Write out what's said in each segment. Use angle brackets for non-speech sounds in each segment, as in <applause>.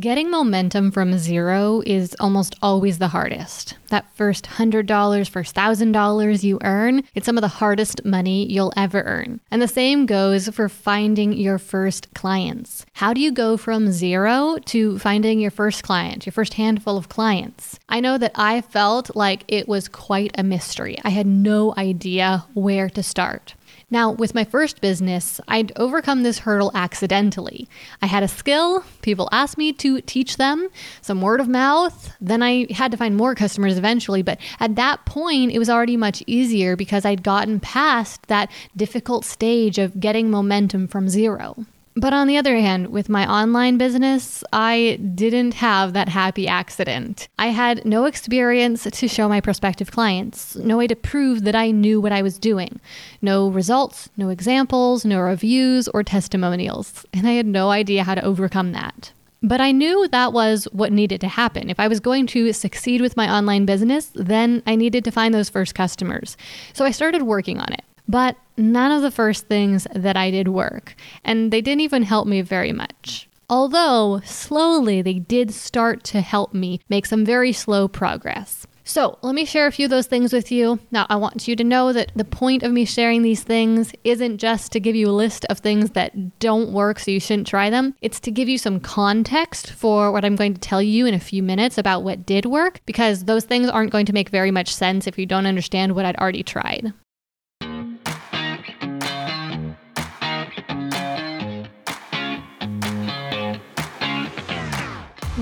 Getting momentum from zero is almost always the hardest. That first $100, first $1,000 you earn, it's some of the hardest money you'll ever earn. And the same goes for finding your first clients. How do you go from zero to finding your first client, your first handful of clients? I know that I felt like it was quite a mystery. I had no idea where to start. Now, with my first business, I'd overcome this hurdle accidentally. I had a skill, people asked me to teach them, some word of mouth, then I had to find more customers eventually. But at that point, it was already much easier because I'd gotten past that difficult stage of getting momentum from zero. But on the other hand, with my online business, I didn't have that happy accident. I had no experience to show my prospective clients, no way to prove that I knew what I was doing, no results, no examples, no reviews or testimonials, and I had no idea how to overcome that. But I knew that was what needed to happen. If I was going to succeed with my online business, then I needed to find those first customers. So I started working on it. But none of the first things that I did work, and they didn't even help me very much. Although slowly they did start to help me make some very slow progress. So, let me share a few of those things with you. Now, I want you to know that the point of me sharing these things isn't just to give you a list of things that don't work so you shouldn't try them. It's to give you some context for what I'm going to tell you in a few minutes about what did work, because those things aren't going to make very much sense if you don't understand what I'd already tried.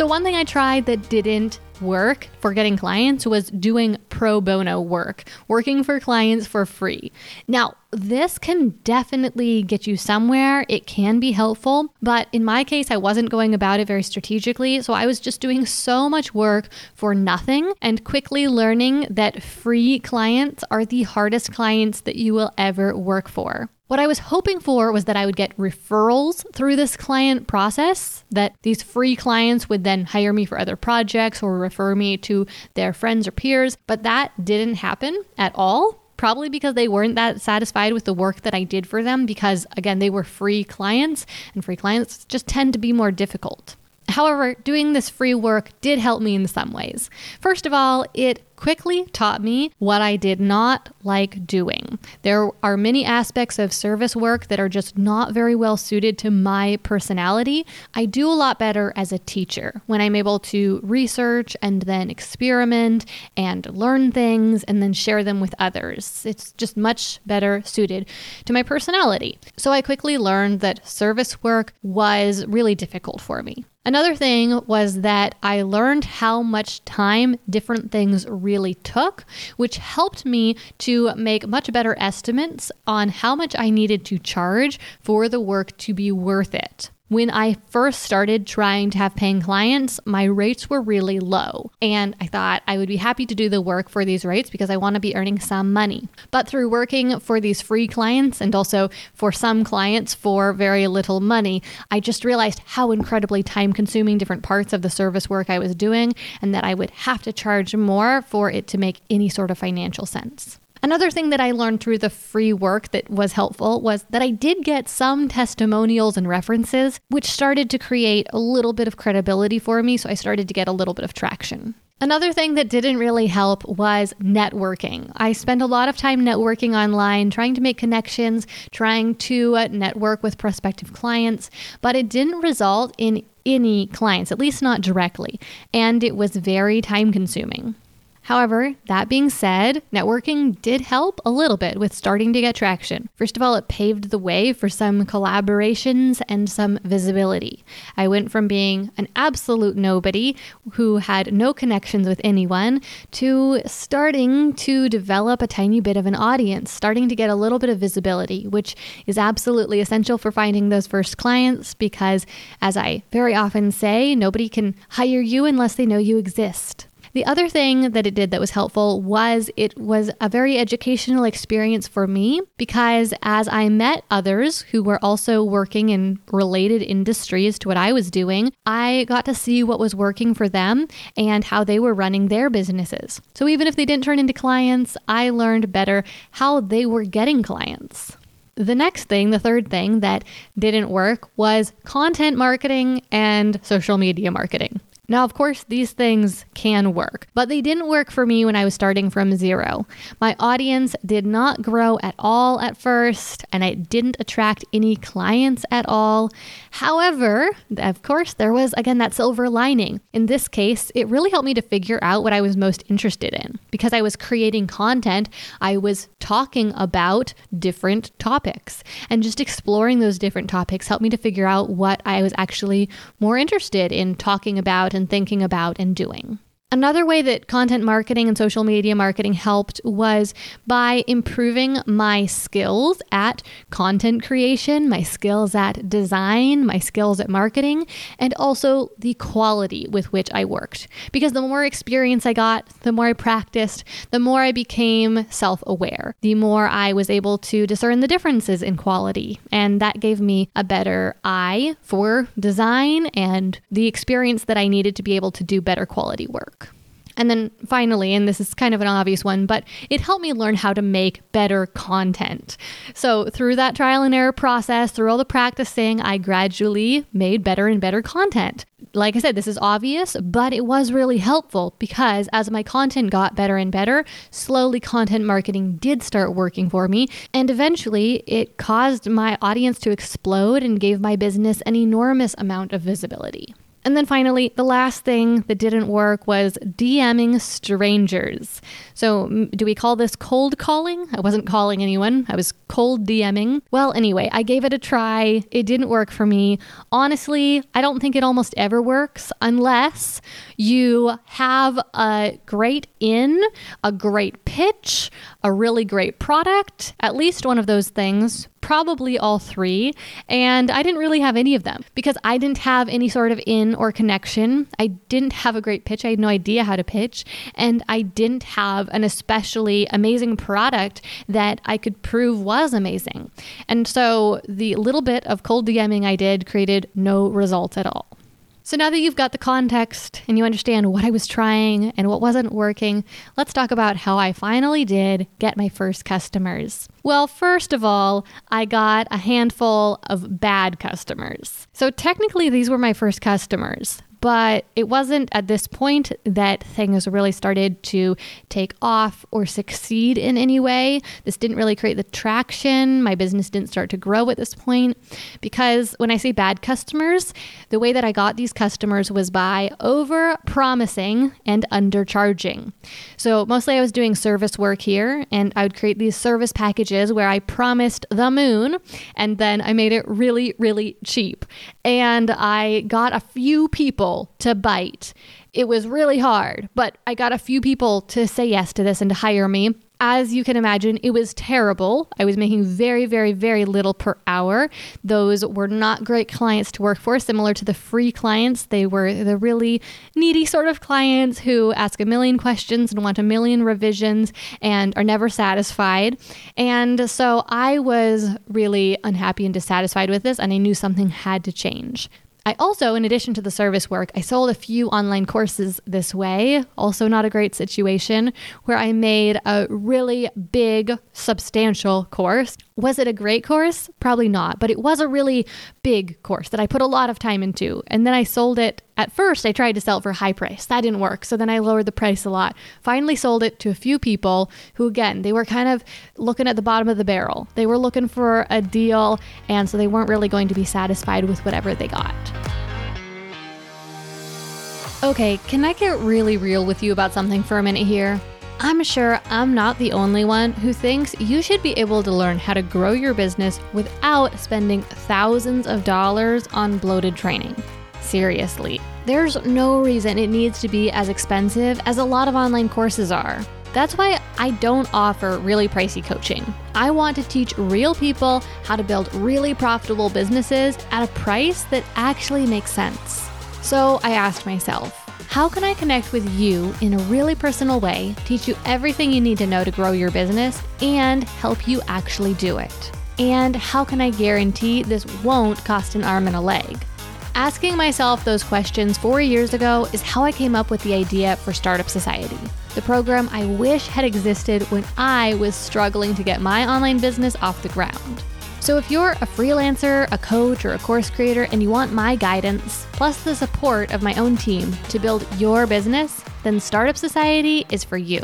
So, one thing I tried that didn't work for getting clients was doing pro bono work, working for clients for free. Now, this can definitely get you somewhere. It can be helpful, but in my case, I wasn't going about it very strategically. So I was just doing so much work for nothing and quickly learning that free clients are the hardest clients that you will ever work for. What I was hoping for was that I would get referrals through this client process, that these free clients would then hire me for other projects or refer me to their friends or peers, but that didn't happen at all. Probably because they weren't that satisfied with the work that I did for them, because again, they were free clients, and free clients just tend to be more difficult. However, doing this free work did help me in some ways. First of all, it quickly taught me what I did not like doing. There are many aspects of service work that are just not very well suited to my personality. I do a lot better as a teacher when I'm able to research and then experiment and learn things and then share them with others. It's just much better suited to my personality. So I quickly learned that service work was really difficult for me. Another thing was that I learned how much time different things really took, which helped me to make much better estimates on how much I needed to charge for the work to be worth it. When I first started trying to have paying clients, my rates were really low. And I thought I would be happy to do the work for these rates because I want to be earning some money. But through working for these free clients and also for some clients for very little money, I just realized how incredibly time consuming different parts of the service work I was doing and that I would have to charge more for it to make any sort of financial sense. Another thing that I learned through the free work that was helpful was that I did get some testimonials and references, which started to create a little bit of credibility for me. So I started to get a little bit of traction. Another thing that didn't really help was networking. I spent a lot of time networking online, trying to make connections, trying to uh, network with prospective clients, but it didn't result in any clients, at least not directly, and it was very time consuming. However, that being said, networking did help a little bit with starting to get traction. First of all, it paved the way for some collaborations and some visibility. I went from being an absolute nobody who had no connections with anyone to starting to develop a tiny bit of an audience, starting to get a little bit of visibility, which is absolutely essential for finding those first clients because, as I very often say, nobody can hire you unless they know you exist. The other thing that it did that was helpful was it was a very educational experience for me because as I met others who were also working in related industries to what I was doing, I got to see what was working for them and how they were running their businesses. So even if they didn't turn into clients, I learned better how they were getting clients. The next thing, the third thing that didn't work was content marketing and social media marketing. Now, of course, these things can work, but they didn't work for me when I was starting from zero. My audience did not grow at all at first, and I didn't attract any clients at all. However, of course, there was again that silver lining. In this case, it really helped me to figure out what I was most interested in. Because I was creating content, I was talking about different topics, and just exploring those different topics helped me to figure out what I was actually more interested in talking about thinking about and doing. Another way that content marketing and social media marketing helped was by improving my skills at content creation, my skills at design, my skills at marketing, and also the quality with which I worked. Because the more experience I got, the more I practiced, the more I became self aware, the more I was able to discern the differences in quality. And that gave me a better eye for design and the experience that I needed to be able to do better quality work. And then finally, and this is kind of an obvious one, but it helped me learn how to make better content. So, through that trial and error process, through all the practicing, I gradually made better and better content. Like I said, this is obvious, but it was really helpful because as my content got better and better, slowly content marketing did start working for me. And eventually, it caused my audience to explode and gave my business an enormous amount of visibility. And then finally, the last thing that didn't work was DMing strangers. So, do we call this cold calling? I wasn't calling anyone, I was cold DMing. Well, anyway, I gave it a try. It didn't work for me. Honestly, I don't think it almost ever works unless you have a great in, a great pitch, a really great product, at least one of those things probably all three. And I didn't really have any of them because I didn't have any sort of in or connection. I didn't have a great pitch. I had no idea how to pitch. And I didn't have an especially amazing product that I could prove was amazing. And so the little bit of cold DMing I did created no results at all. So now that you've got the context and you understand what I was trying and what wasn't working, let's talk about how I finally did get my first customers. Well, first of all, I got a handful of bad customers. So technically, these were my first customers. But it wasn't at this point that things really started to take off or succeed in any way. This didn't really create the traction. My business didn't start to grow at this point because when I say bad customers, the way that I got these customers was by over promising and undercharging. So mostly I was doing service work here and I would create these service packages where I promised the moon and then I made it really, really cheap. And I got a few people to bite. It was really hard, but I got a few people to say yes to this and to hire me. As you can imagine, it was terrible. I was making very, very, very little per hour. Those were not great clients to work for, similar to the free clients. They were the really needy sort of clients who ask a million questions and want a million revisions and are never satisfied. And so I was really unhappy and dissatisfied with this, and I knew something had to change. I also, in addition to the service work, I sold a few online courses this way. Also, not a great situation where I made a really big, substantial course. Was it a great course? Probably not, but it was a really big course that I put a lot of time into. And then I sold it. At first, I tried to sell it for high price. That didn't work. So then I lowered the price a lot. Finally, sold it to a few people who, again, they were kind of looking at the bottom of the barrel. They were looking for a deal, and so they weren't really going to be satisfied with whatever they got. Okay, can I get really real with you about something for a minute here? I'm sure I'm not the only one who thinks you should be able to learn how to grow your business without spending thousands of dollars on bloated training. Seriously, there's no reason it needs to be as expensive as a lot of online courses are. That's why I don't offer really pricey coaching. I want to teach real people how to build really profitable businesses at a price that actually makes sense. So I asked myself, how can I connect with you in a really personal way, teach you everything you need to know to grow your business, and help you actually do it? And how can I guarantee this won't cost an arm and a leg? Asking myself those questions four years ago is how I came up with the idea for Startup Society, the program I wish had existed when I was struggling to get my online business off the ground. So, if you're a freelancer, a coach, or a course creator and you want my guidance, plus the support of my own team to build your business, then Startup Society is for you.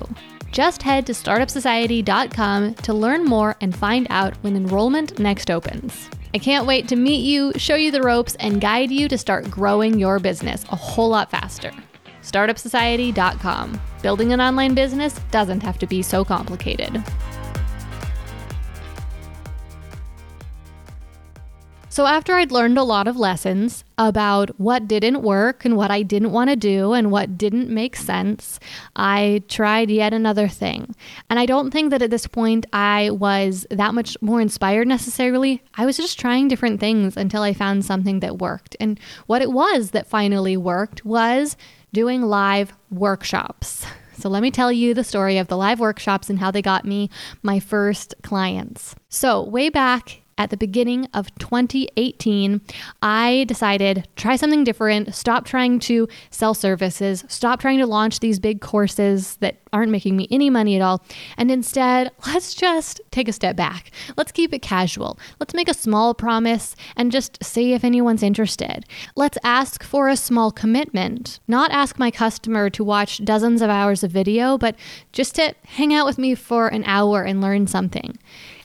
Just head to startupsociety.com to learn more and find out when enrollment next opens. I can't wait to meet you, show you the ropes, and guide you to start growing your business a whole lot faster. StartupSociety.com. Building an online business doesn't have to be so complicated. So, after I'd learned a lot of lessons about what didn't work and what I didn't want to do and what didn't make sense, I tried yet another thing. And I don't think that at this point I was that much more inspired necessarily. I was just trying different things until I found something that worked. And what it was that finally worked was doing live workshops. So, let me tell you the story of the live workshops and how they got me my first clients. So, way back at the beginning of 2018, I decided to try something different, stop trying to sell services, stop trying to launch these big courses that aren't making me any money at all, and instead, let's just take a step back. Let's keep it casual. Let's make a small promise and just see if anyone's interested. Let's ask for a small commitment, not ask my customer to watch dozens of hours of video, but just to hang out with me for an hour and learn something.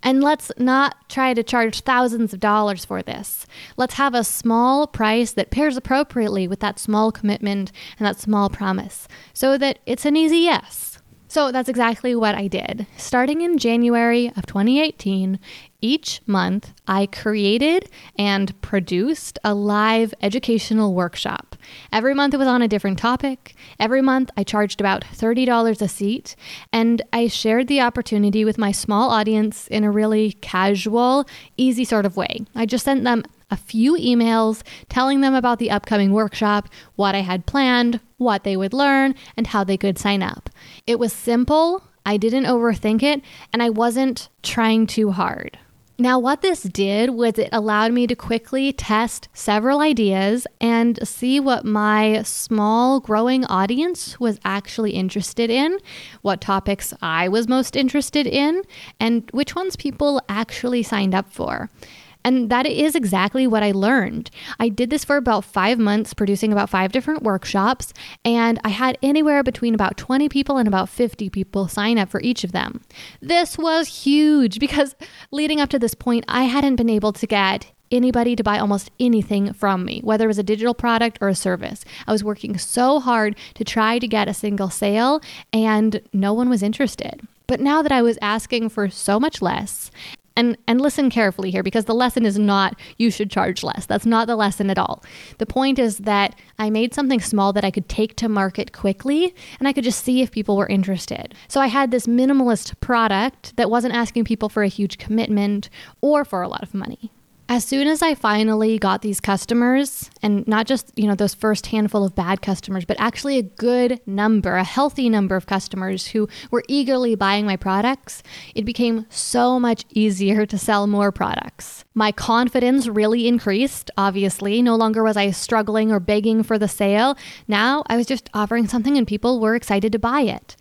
And let's not try to charge thousands of dollars for this. Let's have a small price that pairs appropriately with that small commitment and that small promise so that it's an easy yes. So that's exactly what I did. Starting in January of 2018, each month I created and produced a live educational workshop. Every month it was on a different topic. Every month I charged about $30 a seat, and I shared the opportunity with my small audience in a really casual, easy sort of way. I just sent them a few emails telling them about the upcoming workshop, what I had planned, what they would learn, and how they could sign up. It was simple, I didn't overthink it, and I wasn't trying too hard. Now, what this did was it allowed me to quickly test several ideas and see what my small growing audience was actually interested in, what topics I was most interested in, and which ones people actually signed up for. And that is exactly what I learned. I did this for about five months, producing about five different workshops, and I had anywhere between about 20 people and about 50 people sign up for each of them. This was huge because leading up to this point, I hadn't been able to get anybody to buy almost anything from me, whether it was a digital product or a service. I was working so hard to try to get a single sale, and no one was interested. But now that I was asking for so much less and and listen carefully here because the lesson is not you should charge less. That's not the lesson at all. The point is that i made something small that i could take to market quickly and i could just see if people were interested. So i had this minimalist product that wasn't asking people for a huge commitment or for a lot of money as soon as I finally got these customers, and not just, you know, those first handful of bad customers, but actually a good number, a healthy number of customers who were eagerly buying my products, it became so much easier to sell more products. My confidence really increased, obviously. No longer was I struggling or begging for the sale. Now I was just offering something and people were excited to buy it.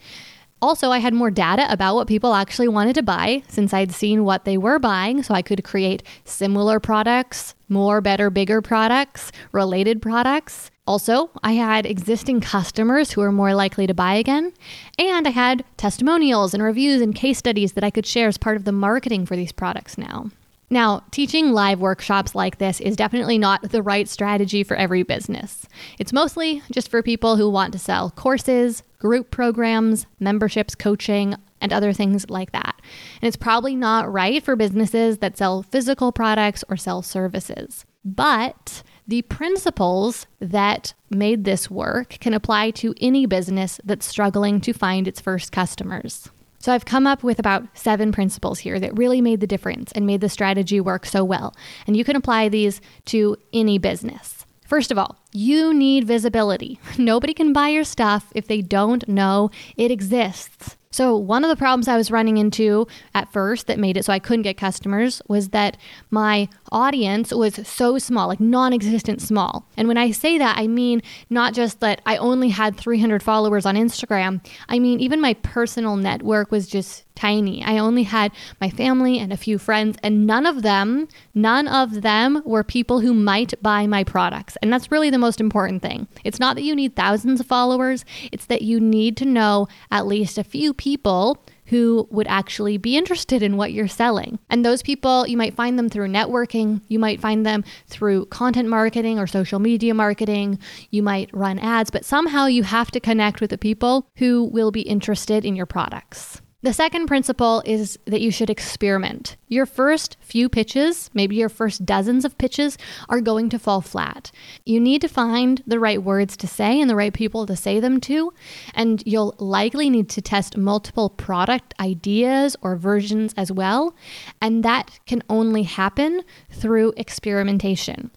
Also, I had more data about what people actually wanted to buy since I'd seen what they were buying, so I could create similar products, more, better, bigger products, related products. Also, I had existing customers who were more likely to buy again, and I had testimonials and reviews and case studies that I could share as part of the marketing for these products now. Now, teaching live workshops like this is definitely not the right strategy for every business. It's mostly just for people who want to sell courses, group programs, memberships, coaching, and other things like that. And it's probably not right for businesses that sell physical products or sell services. But the principles that made this work can apply to any business that's struggling to find its first customers. So I've come up with about seven principles here that really made the difference and made the strategy work so well. And you can apply these to any business. First of all, you need visibility. <laughs> Nobody can buy your stuff if they don't know it exists. So, one of the problems I was running into at first that made it so I couldn't get customers was that my audience was so small, like non existent small. And when I say that, I mean not just that I only had 300 followers on Instagram, I mean, even my personal network was just tiny. I only had my family and a few friends, and none of them, none of them were people who might buy my products. And that's really the most important thing. It's not that you need thousands of followers, it's that you need to know at least a few people who would actually be interested in what you're selling. And those people, you might find them through networking, you might find them through content marketing or social media marketing, you might run ads, but somehow you have to connect with the people who will be interested in your products. The second principle is that you should experiment. Your first few pitches, maybe your first dozens of pitches, are going to fall flat. You need to find the right words to say and the right people to say them to, and you'll likely need to test multiple product ideas or versions as well, and that can only happen through experimentation.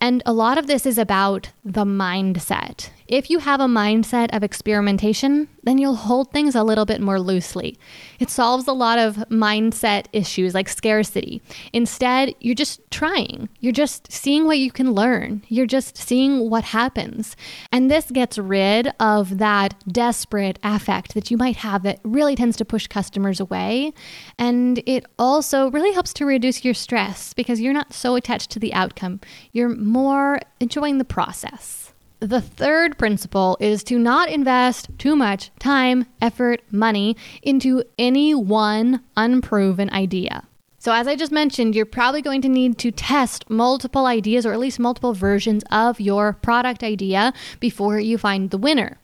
And a lot of this is about the mindset. If you have a mindset of experimentation, then you'll hold things a little bit more loosely. It solves a lot of mindset issues like scarcity. Instead, you're just trying. You're just seeing what you can learn. You're just seeing what happens. And this gets rid of that desperate affect that you might have that really tends to push customers away. And it also really helps to reduce your stress because you're not so attached to the outcome. You're more enjoying the process. The third principle is to not invest too much time, effort, money into any one unproven idea. So, as I just mentioned, you're probably going to need to test multiple ideas or at least multiple versions of your product idea before you find the winner.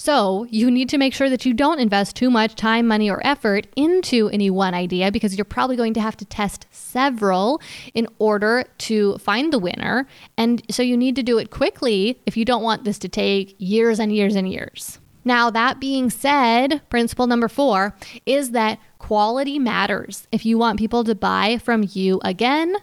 So you need to make sure that you don't invest too much time, money, or effort into any one idea because you're probably going to have to test several in order to find the winner. And so you need to do it quickly if you don't want this to take years and years and years. Now, that being said, principle number four is that quality matters. If you want people to buy from you again,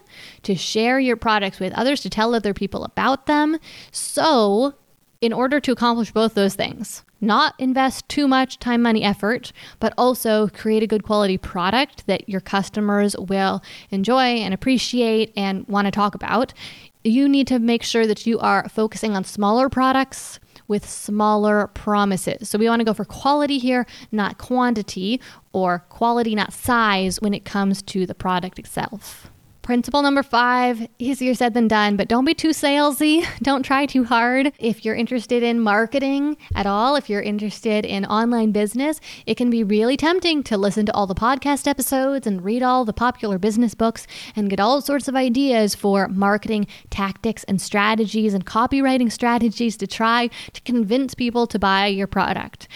to share your products with others, to tell other people about them. So, in order to accomplish both those things, not invest too much time, money, effort, but also create a good quality product that your customers will enjoy and appreciate and want to talk about. You need to make sure that you are focusing on smaller products with smaller promises. So we want to go for quality here, not quantity, or quality, not size when it comes to the product itself. Principle number five easier said than done, but don't be too salesy. <laughs> Don't try too hard. If you're interested in marketing at all, if you're interested in online business, it can be really tempting to listen to all the podcast episodes and read all the popular business books and get all sorts of ideas for marketing tactics and strategies and copywriting strategies to try to convince people to buy your product.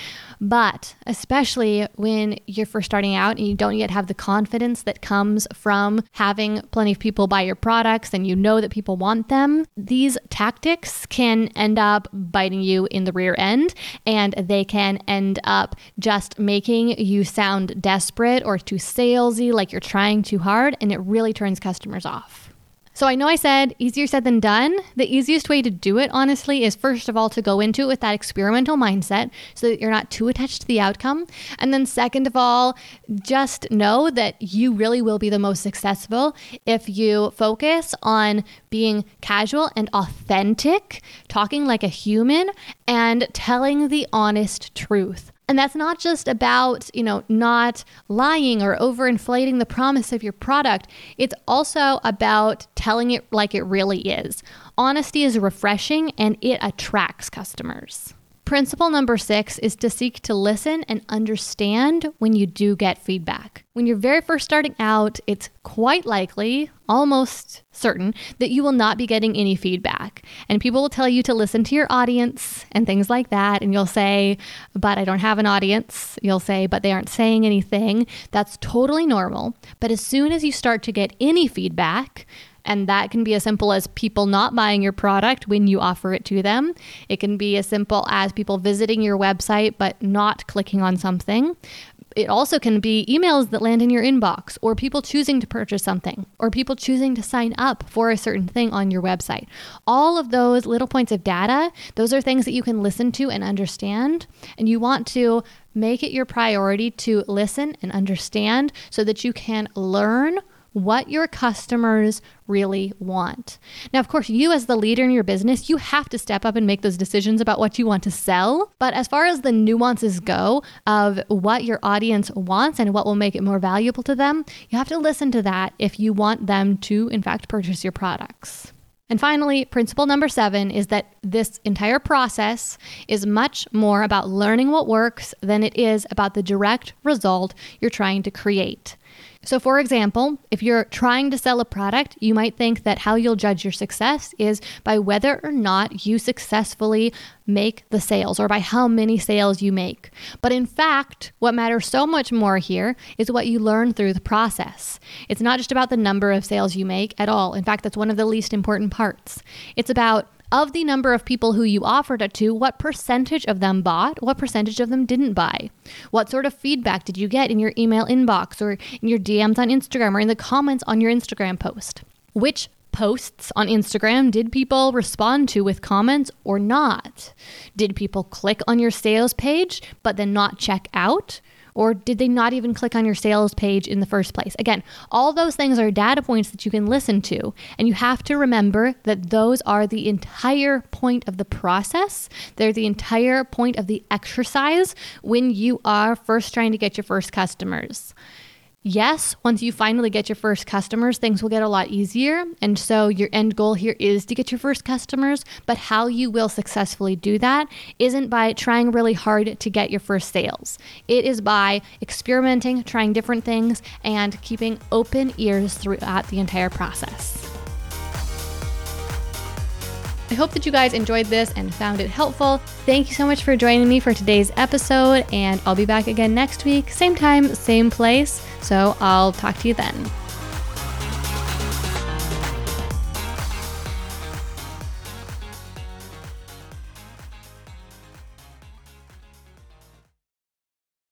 But especially when you're first starting out and you don't yet have the confidence that comes from having plenty of people buy your products and you know that people want them, these tactics can end up biting you in the rear end and they can end up just making you sound desperate or too salesy, like you're trying too hard, and it really turns customers off. So I know I said easier said than done. The easiest way to do it, honestly, is first of all to go into it with that experimental mindset so that you're not too attached to the outcome. And then, second of all, just know that you really will be the most successful if you focus on being casual and authentic, talking like a human, and telling the honest truth. And that's not just about, you know, not lying or overinflating the promise of your product. It's also about telling it like it really is. Honesty is refreshing and it attracts customers. Principle number six is to seek to listen and understand when you do get feedback. When you're very first starting out, it's quite likely, almost certain, that you will not be getting any feedback. And people will tell you to listen to your audience and things like that. And you'll say, but I don't have an audience. You'll say, but they aren't saying anything. That's totally normal. But as soon as you start to get any feedback, and that can be as simple as people not buying your product when you offer it to them. It can be as simple as people visiting your website but not clicking on something. It also can be emails that land in your inbox, or people choosing to purchase something, or people choosing to sign up for a certain thing on your website. All of those little points of data, those are things that you can listen to and understand. And you want to make it your priority to listen and understand so that you can learn what your customers really want. Now, of course, you as the leader in your business, you have to step up and make those decisions about what you want to sell. But as far as the nuances go of what your audience wants and what will make it more valuable to them, you have to listen to that if you want them to, in fact, purchase your products. And finally, principle number seven is that this entire process is much more about learning what works than it is about the direct result you're trying to create. So, for example, if you're trying to sell a product, you might think that how you'll judge your success is by whether or not you successfully make the sales or by how many sales you make. But in fact, what matters so much more here is what you learn through the process. It's not just about the number of sales you make at all. In fact, that's one of the least important parts. It's about of the number of people who you offered it to, what percentage of them bought? What percentage of them didn't buy? What sort of feedback did you get in your email inbox or in your DMs on Instagram or in the comments on your Instagram post? Which posts on Instagram did people respond to with comments or not? Did people click on your sales page but then not check out? Or did they not even click on your sales page in the first place? Again, all those things are data points that you can listen to. And you have to remember that those are the entire point of the process. They're the entire point of the exercise when you are first trying to get your first customers. Yes, once you finally get your first customers, things will get a lot easier. And so your end goal here is to get your first customers. But how you will successfully do that isn't by trying really hard to get your first sales, it is by experimenting, trying different things, and keeping open ears throughout the entire process. I hope that you guys enjoyed this and found it helpful. Thank you so much for joining me for today's episode, and I'll be back again next week, same time, same place. So I'll talk to you then.